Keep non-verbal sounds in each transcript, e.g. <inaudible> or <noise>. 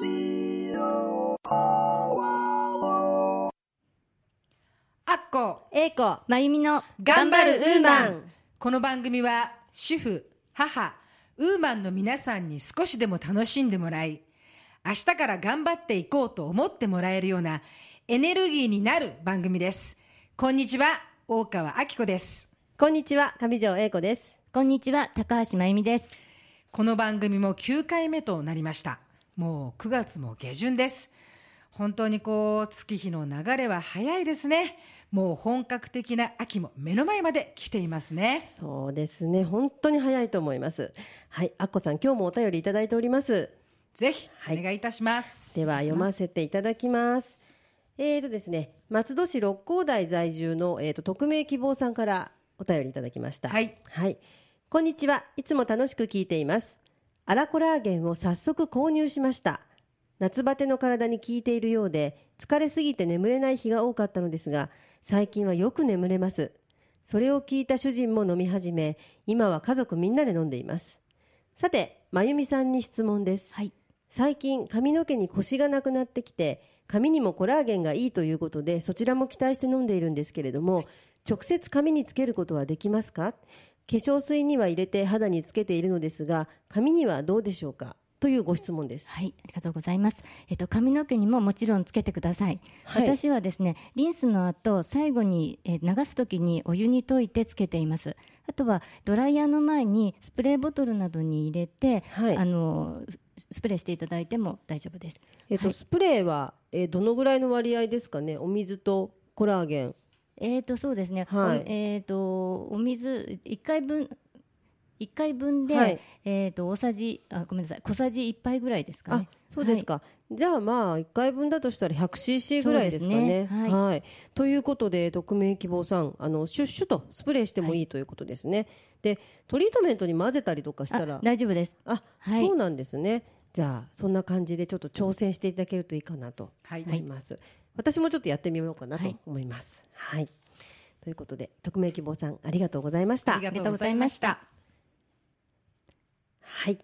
アッコ英子まゆみの頑張るウーマン。ンこの番組は主婦母ウーマンの皆さんに少しでも楽しんでもらい明日から頑張っていこうと思ってもらえるようなエネルギーになる番組です。こんにちは大川明子です。こんにちは上条英子です。こんにちは高橋まゆみです。この番組も9回目となりましたもう9月も下旬です。本当にこう月日の流れは早いですね。もう本格的な秋も目の前まで来ていますね。そうですね。本当に早いと思います。はいあっこさん今日もお便りいただいております。ぜひはい。お願いいたします、では読ませていただきます。えーとですね松戸市六甲台在住の、えー、と匿名希望さんからお便りいただきました。はい。はい。こんにちは。いつも楽しく聞いていますアラコラーゲンを早速購入しました。夏バテの体に効いているようで疲れすぎて眠れない日が多かったのですが最近はよく眠れます。それを聞いた主人も飲み始め今は家族みんなで飲んでいます。さてまゆみさんに質問です。はい。最近髪の毛にコシがなくなってきて髪にもコラーゲンがいいということでそちらも期待して飲んでいるんですけれども直接髪につけることはできますか？化粧水には入れて肌につけているのですが髪にはどうでしょうか？というご質問ですはい、ありがとうございます。えっと髪の毛にももちろんつけてください。はい私はですね、リンスの後最後に、えー流すときにお湯に溶いてつけています。あとはドライヤーの前にスプレーボトルなどに入れて、はいあのスプレーしていただいても大丈夫です。えっと、スプレーは、えーどのぐらいの割合ですかね？お水とコラーゲンえーとそうですね。はいおえーとお水一回分一回分で、はいえーと大さじあごめんなさい小さじ一杯ぐらいですかあね。そうですか、じゃあまあ1回分だとしたら 100cc ぐらいですかね。そうですねはいということで匿名希望さんあのシュッシュとスプレーしてもいいということですね。でトリートメントに混ぜたりとかしたらあ大丈夫です。あ、はいそうなんですね。じゃあそんな感じでちょっと挑戦していただけるといいかなとはい思います。私もちょっとやってみようかなとはい。思います。はい。ということで匿名希望さんありがとうございました。ありがとうございました。はい、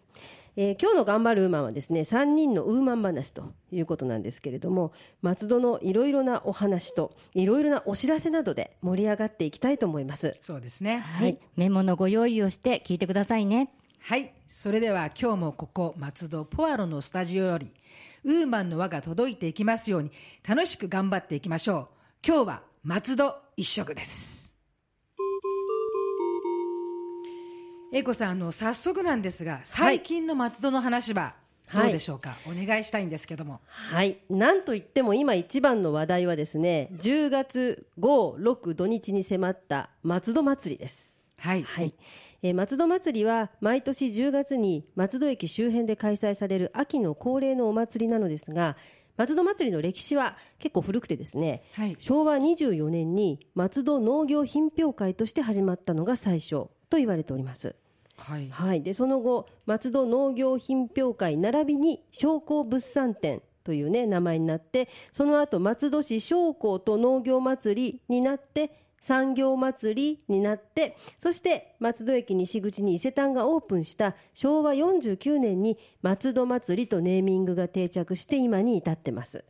えー今日の頑張るウーマンはですね3人のウーマン話ということなんですけれども松戸のいろいろなお話といろいろなお知らせなどで盛り上がっていきたいと思います。そうですね。はい、メモのご用意をして聞いてくださいね。はい。それでは今日もここ松戸ポアロのスタジオよりウーマンの輪が届いていきますように楽しく頑張っていきましょう。今日は松戸一色です。英子さんあの早速なんですが最近の松戸の話はどうでしょうか、お願いしたいんですけども。はい。なんといっても今一番の話題はですね10月56土日に迫った松戸祭りです。はい、はい、えー松戸祭りは毎年10月に松戸駅周辺で開催される秋の恒例のお祭りなのですが松戸祭りの歴史は結構古くてですね、はい。昭和24年に松戸農業品評会として始まったのが最初と言われております。はい。はい、でその後松戸農業品評会並びに商工物産展という、ね、名前になってその後松戸市商工と農業祭りになって産業祭りになってそして松戸駅西口に伊勢丹がオープンした昭和49年に松戸祭りとネーミングが定着して今に至ってます。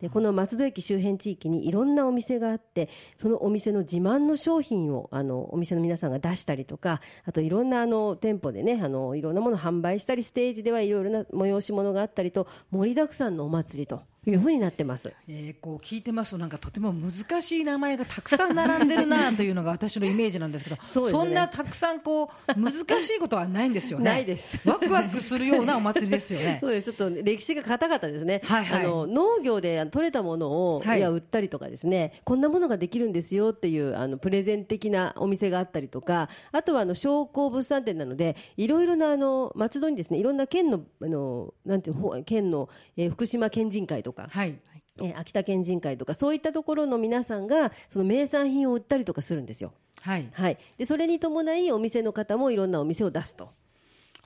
でこの松戸駅周辺地域にいろんなお店があってそのお店の自慢の商品をあのお店の皆さんが出したりとかあといろんなあの店舗でねあのいろんなものを販売したりステージではいろいろな催し物があったりと盛りだくさんのお祭りというふうになってます。えーこう聞いてますとなんかとても難しい名前がたくさん並んでるなというのが私のイメージなんですけどそね。んなたくさんこう難しいことはないんですよね。ないです。ワクワクするようなお祭りですよね。<laughs> そうです。ちょっと歴史が硬かったですね、はいはい。あの農業で取れたものを、はいいや売ったりとかですねこんなものができるんですよっていうあのプレゼン的なお店があったりとかあとはあの商工物産展なのでいろいろなあの松戸にですねいろんな県のあのなんていうほ県の、えー福島県人会とか、はいえー秋田県人会とかそういったところの皆さんがその名産品を売ったりとかするんですよ。はいはい、でそれに伴いお店の方もいろんなお店を出すと。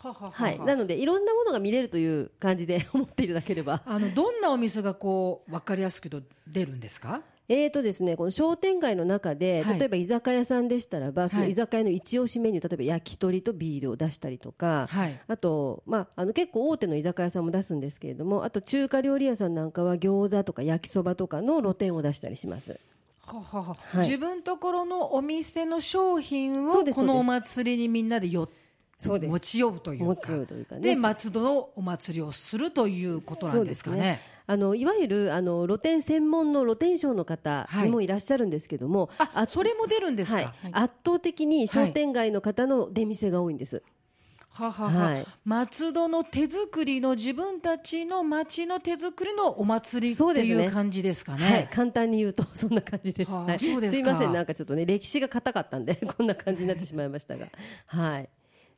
はははは。はい、なのでいろんなものが見れるという感じで <laughs> 思っていただければ。あのどんなお店がこう分かりやすくと出るんですか？えーとですね、この商店街の中で、はい。例えば居酒屋さんでしたらば、そのはい居酒屋の一押しメニュー、例えば焼き鳥とビールを出したりとか、はい。あと、まあ、あの結構大手の居酒屋さんも出すんですけれども、あと中華料理屋さんなんかは餃子とか焼きそばとかの露店を出したりします。はははは。い。自分ところのお店の商品をこのお祭りにみんなでよそうです。持ち寄るというか。うかね。で松戸のお祭りをするということなんですかね。あのいわゆるあの露店専門の露店商の方にもいらっしゃるんですけども、あそれも出るんですか？はい。圧倒的に商店街の方の出店が多いんです。はははは。い。松戸の手作りの自分たちの町の手作りのお祭りってそうですね。いう感じですかね。はい、簡単に言うとそんな感じです。はい、すか。いません、なんかちょっとね歴史が硬かったんでこんな感じになってしまいましたが、はい。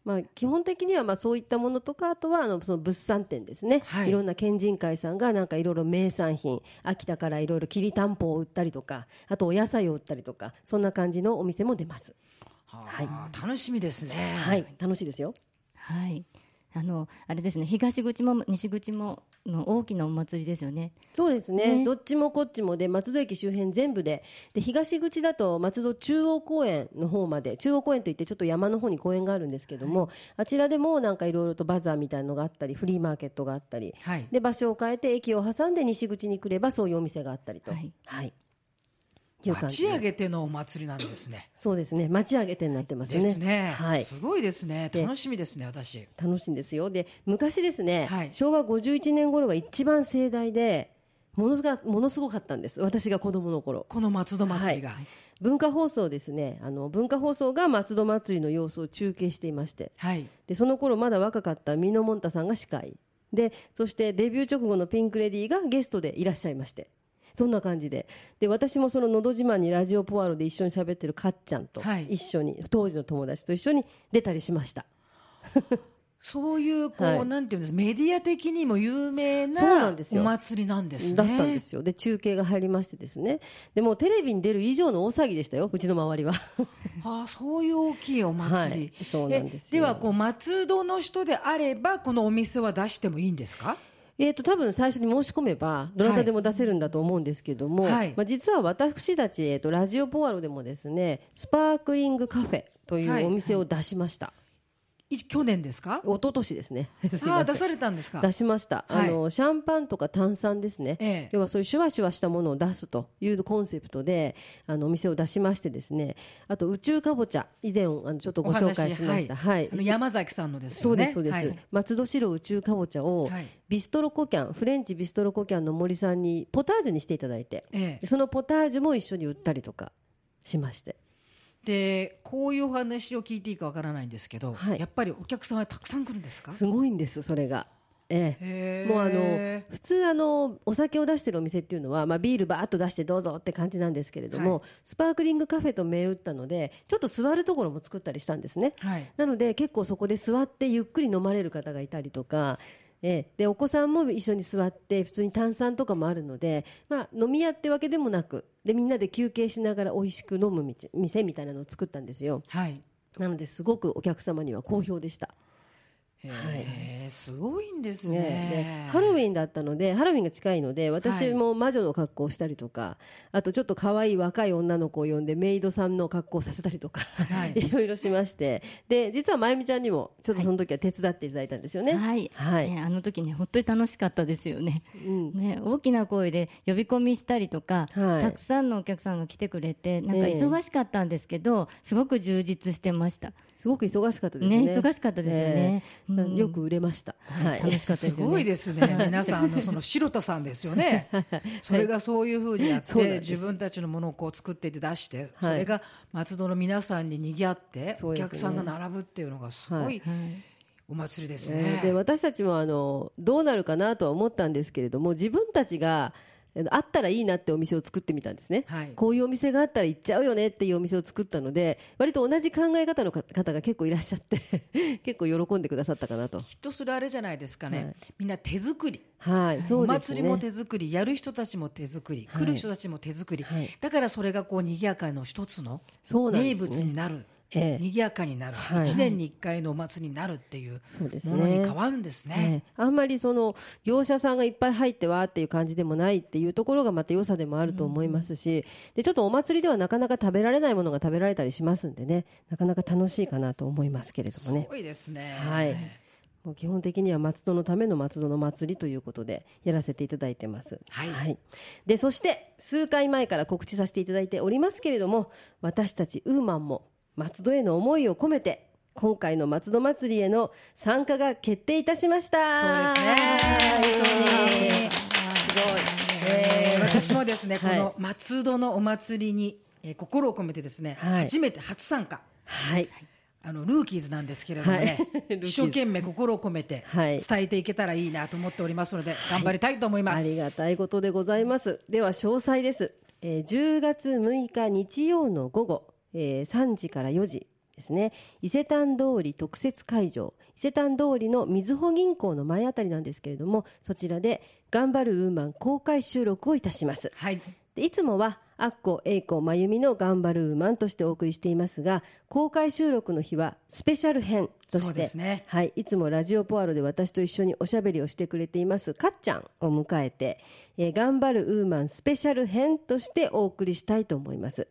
まあ基本的にはまあそういったものとかあとはあのその物産展ですね。はいいろんな県人会さんがなんかいろいろ名産品、秋田からいろいろきりたんぽを売ったりとか、あとお野菜を売ったりとか、そんな感じのお店も出ます。はあ楽しみですね。はい、楽しいですよ。はいあのあれですね東口も西口もの大きなお祭りですよね。そうですね。ね。どっちもこっちもで松戸駅周辺全部で。で東口だと松戸中央公園の方まで中央公園といってちょっと山の方に公園があるんですけども、あちらでもなんかいろいろとバザーみたいのがあったりフリーマーケットがあったり、はい。で場所を変えて駅を挟んで西口に来ればそういうお店があったりと、はい。はいいう感じで。町上げてのお祭りなんですね。そうですね。町上げてになってますね。ですね。はい。すごいですね。で楽しみですね私。楽しいんですよ。で昔ですね、はい。昭和51年頃は一番盛大でものすがものすごかったんです。私が子供の頃。この松戸祭りが。文化放送ですね。あの文化放送が松戸祭りの様子を中継していまして。はい。でその頃まだ若かったミノモンタさんが司会。でそしてデビュー直後のピンク・レディーがゲストでいらっしゃいましてそんな感じで。で私もその「のど自慢」にラジオポアロで一緒に喋ってるかっちゃんとはい。一緒に、当時の友達と一緒に出たりしました。<laughs> そういうこう、はい。なんていうんですメディア的にも有名ななんですよ。お祭りなんですね。だったんですよ。で中継が入りましてですね。でもうテレビに出る以上の大騒ぎでしたようちの周りは。<laughs> ああそういう大きいお祭り。はい。そうなんですではこう松戸の人であればこのお店は出してもいいんですか？えー、と多分最初に申し込めばどなたでも出せるんだと思うんですけども、はい。まあ、実は私たち、えー、とラジオポアロでもですねスパークリングカフェといはい。うお店を出しました、い去年ですか？一昨年ですね。ああ出されたんですか？出しました、はい。あのシャンパンとか炭酸ですね、ええ。要はそういうシュワシュワしたものを出すというコンセプトであのお店を出しましてですね。あと宇宙かぼちゃ。以前あのちょっとご紹介しました。はい、あの山崎さんのですね。うですそうです、はい。松戸白宇宙かぼちゃを、はい。ビストロコキャンフレンチビストロコキャンの森さんにポタージュにしていただいて、ええ。そのポタージュも一緒に売ったりとかしましてでこういうお話を聞いていいかわからないんですけど、はいやっぱりお客さんはたくさん来るんですか？すごいんですそれが。ええもうあの普通あのお酒を出してるお店っていうのは、まあ、ビールバーッと出してどうぞって感じなんですけれども、はいスパークリングカフェと銘打ったのでちょっと座るところも作ったりしたんですね。はい。なので結構そこで座ってゆっくり飲まれる方がいたりとか、ええでお子さんも一緒に座って普通に炭酸とかもあるので、まあ、飲み屋ってわけでもなくでみんなで休憩しながら美味しく飲むみ店みたいなのを作ったんですよはい。なのですごくお客様には好評でした。へえ、すごいんですね。ね、でハロウィンだったのでハロウィンが近いので私も魔女の格好をしたりとか、あとちょっと可愛い若い女の子を呼んでメイドさんの格好をさせたりとか、はい。<laughs> い、ろいろしまして。で実はまゆみちゃんにもちょっとその時は手伝っていただいたんですよね。はい、はい。ねあの時ね本当に楽しかったですよね。うん。ね大きな声で呼び込みしたりとか、はい。たくさんのお客さんが来てくれてなんかええ。忙しかったんですけど、すごく充実してました。すごく忙しかったですね。ね忙しかったですよねええうんよく売れました。はい。楽しかったですね。ごいですね。<laughs> 皆さんあのその白田さんですよね。それがそういうふうにやってそうなんです自分たちのものをこう作って出して、そはいれが松戸の皆さんに賑わってお客さんが並ぶっていうのがすごはいいお祭りですえーね。で私たちもあのどうなるかなとは思ったんですけれども自分たちがえーあったらいいなってお店を作ってみたんですね、はい。こういうお店があったら行っちゃうよねっていうお店を作ったので割と同じ考え方のか方が結構いらっしゃって <laughs> 結構喜んでくださったかなと。きっとそれあれじゃないですかね。はい。みんな手作り。はいそうおですね。祭りも手作り、やる人たちも手作り、はい。来る人たちも手作り、はい。だからそれがこう賑やかの一つの名そうなんですね。物になる。ええ賑やかになる、はい1年に1回のお祭りになるっていうそうですね。ものに変わるんですね。ええ。あんまりその業者さんがいっぱい入ってわーっていう感じでもないっていうところがまた良さでもあると思いますし、でちょっとお祭りではなかなか食べられないものが食べられたりしますんでねなかなか楽しいかなと思いますけれどもね。すごいですね。はい。もう基本的には松戸のための松戸の祭りということでやらせていただいてます。はい。でそして数回前から告知させていただいておりますけれども私たちウーマンも松戸への思いを込めて今回の松戸祭りへの参加が決定いたしました。そうですねイエーすごい。えー私もですね、こはいの松戸のお祭りに、えー心を込めてですね、はい初めて初参加。はい。あのルーキーズなんですけれどもね、はい <laughs> 一生懸命心を込めてはい伝えていけたらいいなと思っておりますので、頑張りたいと思います。ありがたいことでございます。では詳細です。えー10月6日日曜の午後、えー3時から4時ですね。伊勢丹通り特設会場、伊勢丹通りのみずほ銀行の前あたりなんですけれども、そちらで頑張るウーマン公開収録をいたします。はい、でいつもはアッコ、エイコ、まゆみの頑張るウーマンとしてお送りしていますが公開収録の日はスペシャル編として、ですねはい、いつもラジオポアロで私と一緒におしゃべりをしてくれていますかっちゃんを迎えて、えー頑張るウーマンスペシャル編としてお送りしたいと思います。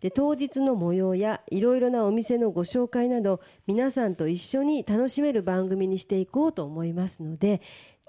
で当日の模様やいろいろなお店のご紹介など皆さんと一緒に楽しめる番組にしていこうと思いますので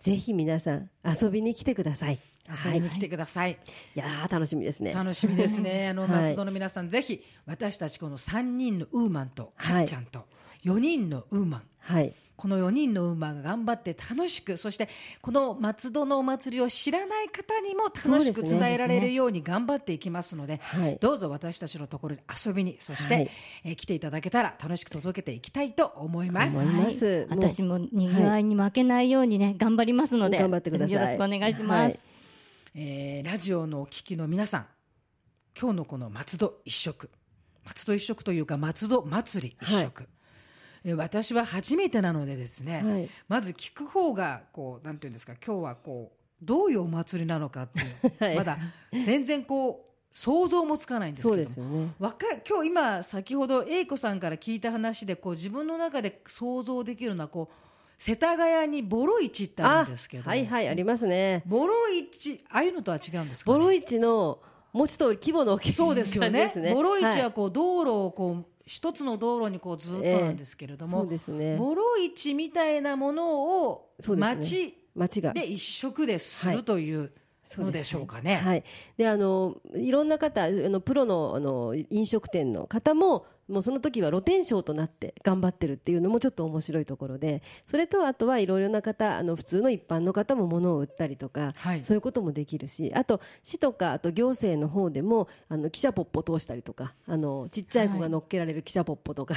ぜひ皆さん遊びに来てください。遊びに来てください。いやー楽しみですね。楽しみですね。<laughs> あの、はい松戸の皆さん、ぜひ、私たちこの3人のウーマンと、かっちゃんと、4人のウーマン。はいこの4人のウーマンが頑張って楽しく、そしてこの松戸のお祭りを知らない方にも楽しく伝えられるように頑張っていきますので、はい。どうぞ私たちのところに遊びに、そして、はい。えー来ていただけたら楽しく届けていきたいと思います。思います。はい。私もにぎわいに負けないようにね、頑張りますので頑張ってください。よろしくお願いします、はい。えーラジオのお聞きの皆さん、今日のこの松戸一色、松戸一色というか松戸祭り一色、えー私は初めてなのでですね、はい。まず聞く方がこうなんていうんですか、今日はこうどういうお祭りなのかっていう、<laughs> はい。まだ全然こう想像もつかないんですけそうですよね。わか今日今先ほど英子さんから聞いた話でこう自分の中で想像できるのはこう世田谷にボロ市ってあるんですけど、はいはいありますね。ボロ市ああいうのとは違うんですか、ね、ボロ市のもうちょっと規模の大きいそうですよね。ね。ボロ市いはこう道路をこう一つの道路にこうずっとなんですけれども、そうですね。ボロ市みたいなものを町町がで一色でするというのでしょうかね。はい。であのいろんな方あのプロのあの飲食店の方ももうその時は露天商となって頑張ってるっていうのもちょっと面白いところでそれとあとはいろいろな方あの普通の一般の方も物を売ったりとか、はい。そういうこともできるしあと市とかあと行政の方でもあの汽車ポッポ通したりとかあのちっちゃい子が乗っけられる汽車ポッポとか、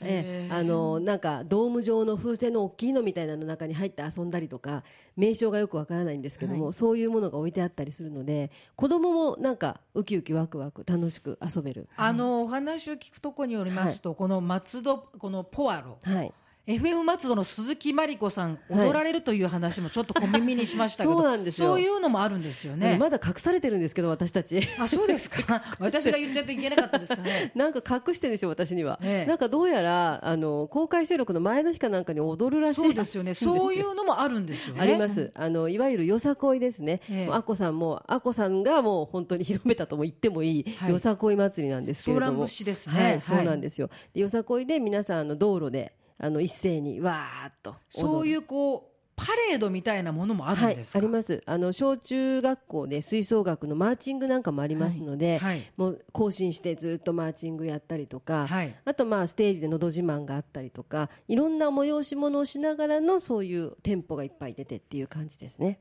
えへー。<laughs> あのなんかドーム状の風船の大きいのみたいなの中に入って遊んだりとか名称がよくわからないんですけども、そういうものが置いてあったりするので子供もなんかウキウキワクワク楽しく遊べる。あのお話を聞くところによりますと、この松戸このポアロ。はい FM 松戸の鈴木真理子さん踊られるという話もちょっと小耳にしましたけど、そうなんですよそういうのもあるんですよね。まだ隠されてるんですけど私たちあそうですか <laughs> 私が言っちゃっていけなかったですかね。<laughs> なんか隠してるんですよ私には、ええなんかどうやらあの公開収録の前の日かなんかに踊るらしいそうですよね。そういうのもあるんですよね。あります。あのいわゆるよさこいですね。ええもうアッコさんもアッコさんがもう本当に広めたとも言ってもいい、はいよさこい祭りなんですけれども。ソーラン節ですねはいはい、そうなんですよ。でよさこいで皆さんあの道路であの一斉にわーっと。そういうこうパレードみたいなものもあるはいんですか？あります。あの小中学校で吹奏楽のマーチングなんかもありますので、はいもう更新してずっとマーチングやったりとか、はいあとまあステージでのど自慢があったりとかいろんな催し物をしながらのそういう店舗がいっぱい出てっていう感じですね。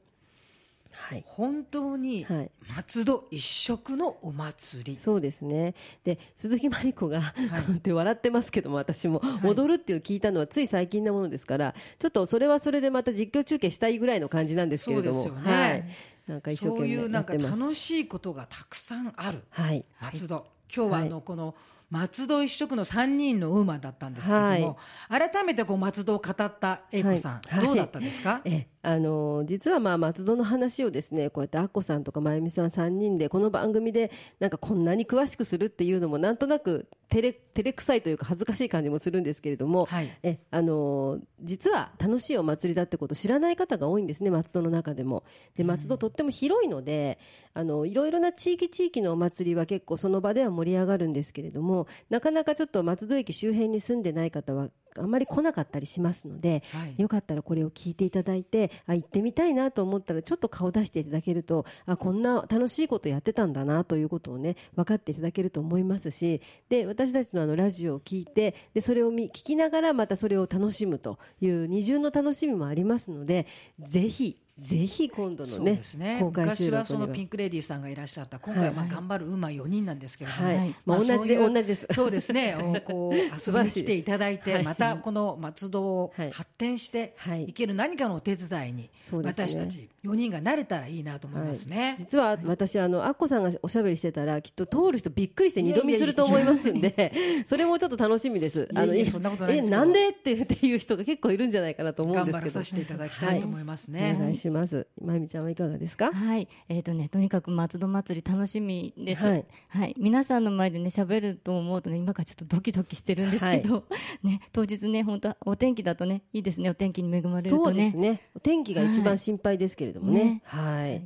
はい、本当にはい。松戸一色のお祭り。そうですね。で鈴木真理子が、はい。<laughs> って笑ってますけども私も、い。踊るっていう聞いたのはつい最近なものですからちょっとそれはそれでまた実況中継したいぐらいの感じなんですけれどもそうですよね。はい、なんか一生そう懸いうなんか。楽しいことがたくさんある。はい。松戸。今日はあのはこの松戸一色の3人のウーマンだったんですけども、改めてこう松戸を語った英子さん、はい。どうだったですか？えあの実はまあ松戸の話をですねこうやってアッコさんとか真由美さん3人でこの番組でなんかこんなに詳しくするっていうのもなんとなく照れ照れくさいというか恥ずかしい感じもするんですけれども、はい。えあの実は楽しいお祭りだってことを知らない方が多いんですね松戸の中でも。で松戸とっても広いので、あのいろいろな地域地域のお祭りは結構その場では盛り上がるんですけれどもなかなかちょっと松戸駅周辺に住んでない方はあんまり来なかったりしますので、はい。よかったらこれを聞いていただいてあ行ってみたいなと思ったらちょっと顔出していただけるとあこんな楽しいことやってたんだなということをね分かっていただけると思いますしで私たちのあのラジオを聞いてでそれを見聞きながらまたそれを楽しむという二重の楽しみもありますのでぜひぜひ今度のねね。公開昔はそのにピンクレディーさんがいらっしゃった今回はまあはい。頑張る馬4人なんですけれども、はい、はいまあ、同じで同じです。そうですね。おこう <laughs> 遊びに来ていただいて、はいまたこの松戸をはい。発展してはい。いける何かのお手伝いに私たち4人がなれたらいいなと思いますね。実は私あのアッコさんがおしゃべりしてたらきっと通る人びっくりして二度見すると思いますんで <laughs> それもちょっと楽しみです。いやいやそんなことないえなんでって <laughs> っていう人が結構いるんじゃないかなと思うん頑ですけど。張らさせていただきたいと思いますね。します。まゆみちゃんはいかがですか？はい、えっ、とね、とにかく松戸祭り楽しみです。ははい。い、皆さんの前でね、喋ると思うとね、今からちょっとドキドキしてるんですけど。<laughs> ね、当日ね、本当お天気だとね、いいですね、お天気に恵まれるとね。そうですね。お天気が一番心配ですけれどもね。ね。はい。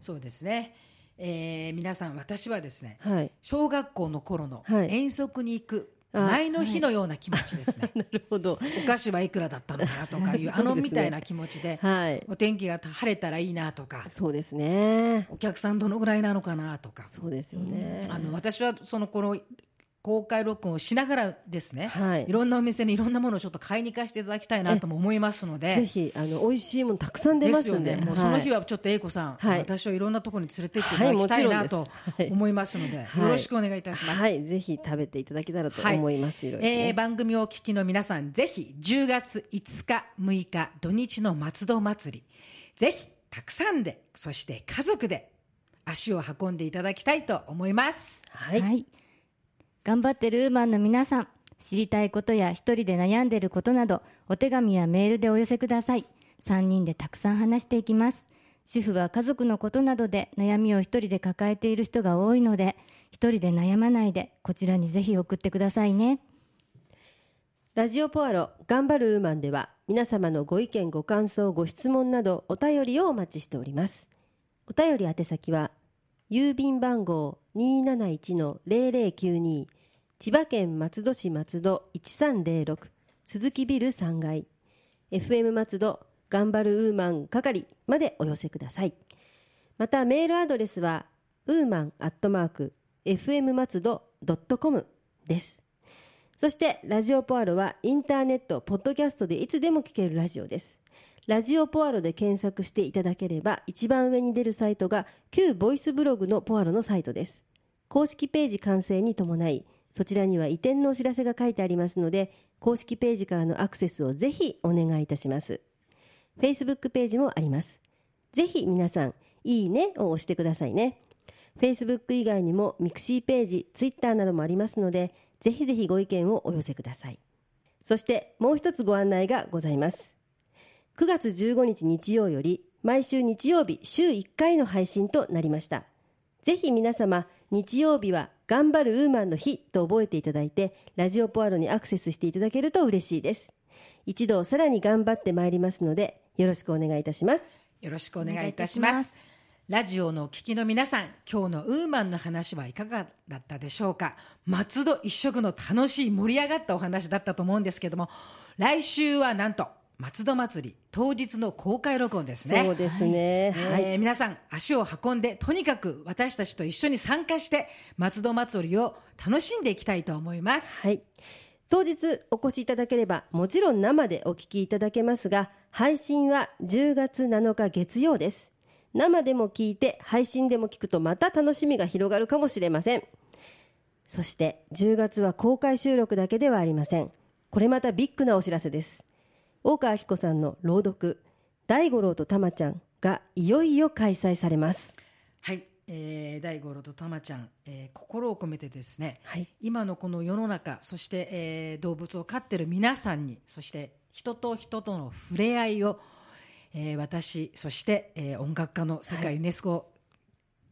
そうですね、えー皆さん私はですねはい。小学校の頃のはい。遠足に行くあ前の日のような気持ちですね、<laughs> なるほど。お菓子はいくらだったのかなとかいう <laughs> あのみたいな気持ちではい。お天気が晴れたらいいなとかそうですね。お客さんどのぐらいなのかなとか。そうですよね。あの私はそのこの公開録音をしながらですね、はい。いろんなお店にいろんなものをちょっと買いに行かせていただきたいなとも思いますので。ぜひあの美味しいものたくさん出でますよね、もうその日ははちょっと英子さん、はい。私をいろんなところに連れてっていただきたいなと思いますので、はい。よろしくお願いいたします。はい。ぜひ食べていただけたらと思います、い。ろいろねえー番組をお聞きの皆さん、ぜひ10月5日、6日、土日の松戸祭り、ぜひたくさんで、そして家族で足を運んでいただきたいと思います。はい頑張ってるウーマンの皆さん、知りたいことや一人で悩んでることなど、お手紙やメールでお寄せください。3人でたくさん話していきます。主婦は家族のことなどで悩みを一人で抱えている人が多いので、一人で悩まないで、こちらにぜひ送ってくださいね。ラジオポアロ頑張るウーマンでは皆様のご意見ご感想ご質問などお便りをお待ちしておりますお便り宛先は郵便番号271-0092千葉県松戸市松戸1306鈴木ビル3階 FM 松戸頑張るウーマン係までお寄せくださいまたメールアドレスはウーマンアットマーク FM 松戸ドットコムですそしてラジオポアロはインターネット、ポッドキャストでいつでも聞けるラジオです。ラジオポアロで検索していただければ一番上に出るサイトが旧ボイスブログのポアロのサイトです。公式ページ完成に伴い、そちらには移転のお知らせが書いてありますので、公式ページからのアクセスをぜひお願いいたします。Facebook ページもあります。ぜひ皆さん、いいねを押してくださいね。Facebook 以外にもミクシーページ、Twitter などもありますので、ぜひぜひご意見をお寄せください。そしてもう一つご案内がございます。9月15日日曜より毎週日曜日週1回の配信となりました。ぜひ皆様、日曜日は頑張るウーマンの日と覚えていただいて、ラジオポアロにアクセスしていただけると嬉しいです。一度さらに頑張ってまいりますので、よろしくお願いいたします。よろしくお願いいたします。ラジオのお聞きの皆さん、今日のウーマンの話はいかがだったでしょうか？松戸一色の楽しい盛り上がったお話だったと思うんですけども、来週はなんと、松戸祭り当日の公開録音ですね。そうですね。はい。えー皆さん足を運んでとにかく私たちと一緒に参加して松戸祭りを楽しんでいきたいと思います。はい。当日お越しいただければもちろん生でお聞きいただけますが配信は10月7日月曜です生でも聞いて配信でも聞くとまた楽しみが広がるかもしれませんそして10月は公開収録だけではありませんこれまたビッグなお知らせです大川明子さんの朗読大五郎とたまちゃんがいよいよ開催されます。はい、えー、大五郎とたまちゃん、えー心を込めてですね、はい。今のこの世の中そして、えー動物を飼ってる皆さんにそして人と人との触れ合いを、ええー私そして、えー音楽家の世界ユネスコ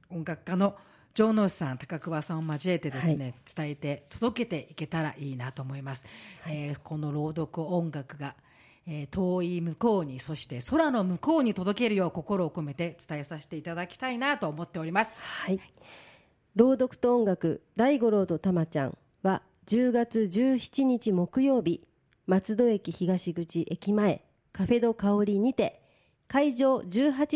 音楽家の城之内さん高桑さんを交えてですね、伝えて届けていけたらいいなと思います、えーこの朗読音楽が、えー遠い向こうにそして空の向こうに届けるよう心を込めて伝えさせていただきたいなと思っております。はい。朗読と音楽大五郎とたまちゃんは10月17日木曜日松戸駅東口駅前カフェド香りにて会場18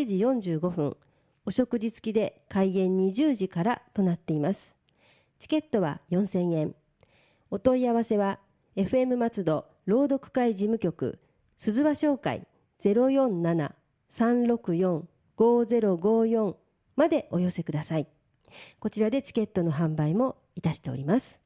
時45分お食事付きで開演20時からとなっています。チケットは4000円。お問い合わせは FM 松戸朗読会事務局鈴葉商会047-364-5054までお寄せください。こちらでチケットの販売もいたしております。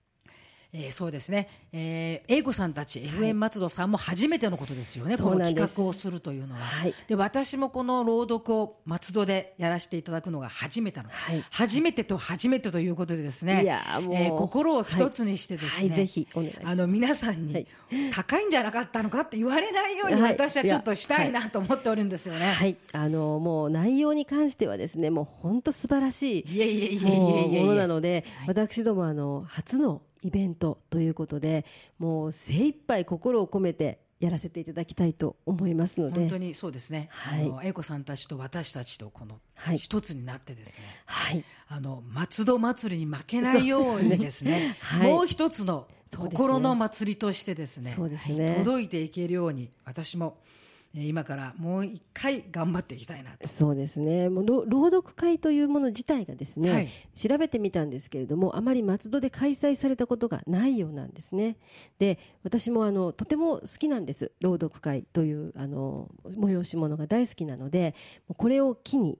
えーそうですね、えー、英子さんたち、FM 松戸さんも初めてのことですよね、この企画をするというのは、はい。で私もこの朗読を松戸でやらせていただくのが初めてなの、はい。初めてと初めてということでですね、いやーもうえー心を一つにしてですね、はい。はいぜひお願いあの皆さんに、はい。高いんじゃなかったのかって言われないように、はい。私はちょっとしたいなと思っておるんですよね。はい。あのもう内容に関してはですねもう本当素晴らしいものなので、はい。私どもあの初のイベントということでもう精一杯心を込めてやらせていただきたいと思いますので。本当にそうですね、はい。あの英子さんたちと私たちとこのはい。一つになってですね、はい。あの松戸祭りに負けないようにですねはい。もう一つの心の祭りとしてですねね。届いていけるように私もえー今からもう一回頑張っていきたいなと。そうですね。もうろ朗読会というもの自体がですね、はい。調べてみたんですけれどもあまり松戸で開催されたことがないようなんですね。で私もあのとても好きなんです朗読会というあの催し物が大好きなのでこれを機に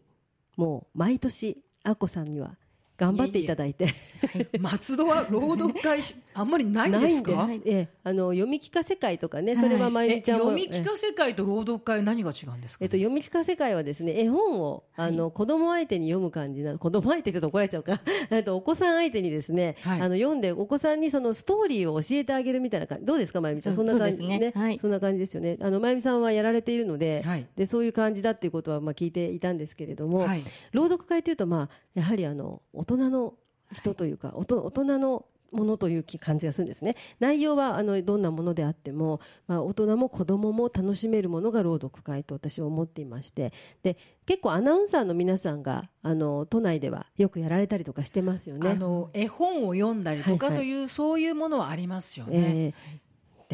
もう毎年アッコさんには頑張っていただいて。<laughs> 松戸は朗読会あんまりないんですか？ええ。あの読み聞かせ会とかねそれはまゆえみちゃんも読み聞かせ会と朗読会何が違うんですか、えっと、読み聞かせ会はですね絵本をあの、子供相手に読む感じな子供相手って言うと怒られちゃうか。<laughs> えっとお子さん相手にですね、はい。あの読んでお子さんにそのストーリーを教えてあげるみたいな感じどうですかまゆみちゃん？そそんな感じですねはい。そんな感じですよね。あのまゆみさんはやられているので,、はい。でそういう感じだっていうことはまあ聞いていたんですけれども、はい。朗読会というとまあやはりあの大人の人というか、おと大人のものという感じがするんですね。内容はあのどんなものであっても、まあ、大人も子供も楽しめるものが朗読会と私は思っていましてで結構アナウンサーの皆さんがあの都内ではよくやられたりとかしてますよね。あの絵本を読んだりとかはいはいとい。う、そういうものはありますよね、えー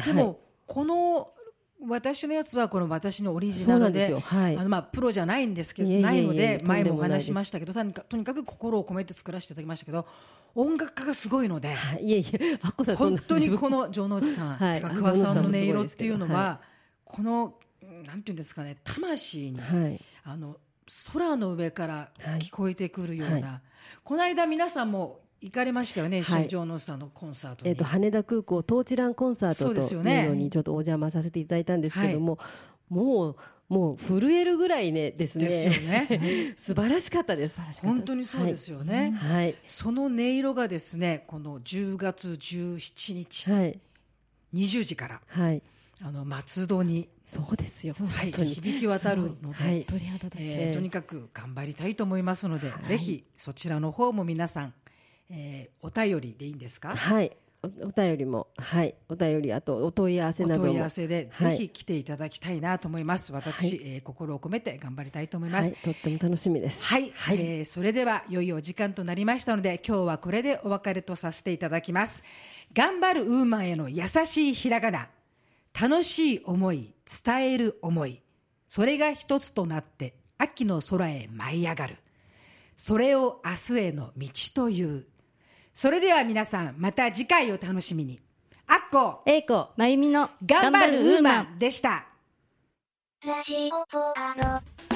でも、はい。この私のやつはこの私のオリジナルでではい。あのまあプロじゃないんですけどないので前もお話しましたけどとにかく心を込めて作らせていただきましたけど音楽家がすごいのではい。いえいえ本当にこの城之内さん、はい。さんの音色っていうのは、はこのなんていうんですかね魂に、はい。あの空の上から聞こえてくるような、はい。この間皆さんも行かれましたよね、はい。に城之内さんのコンサートに。えっと羽田空港トーチランコンサートというのにちょっとお邪魔させていただいたんですけども、もうもう震えるぐらいねですね。ですよね。<laughs> 素晴らしかったです。本当にそうですよね、はい。その音色がですねこの10月17日はい。20時からはい。あの松戸に、そうですよ。はい、響き渡るので、はい。鳥肌立っちゃうえーとにかく頑張りたいと思いますので、ぜひそちらの方も皆さん、えーお便りでいいんですか？はい。おお便りもはい。お便りあとお問い合わせおなども。問い合わせではい。ぜひ来ていただきたいなと思います、私、はい。えー心を込めて頑張りたいと思います、はい。とっても楽しみです。はい、はい。えーそれではいよいよお時間となりましたので今日はこれでお別れとさせていただきます。頑張るウーマンへの優しいひらがな。楽しい思い伝える思い。それが一つとなって秋の空へ舞い上がる。それを明日への道というそれでは皆さんまた次回を楽しみに。あっこえいこまゆみの頑張るウーマン。でした。ラジオポアロ。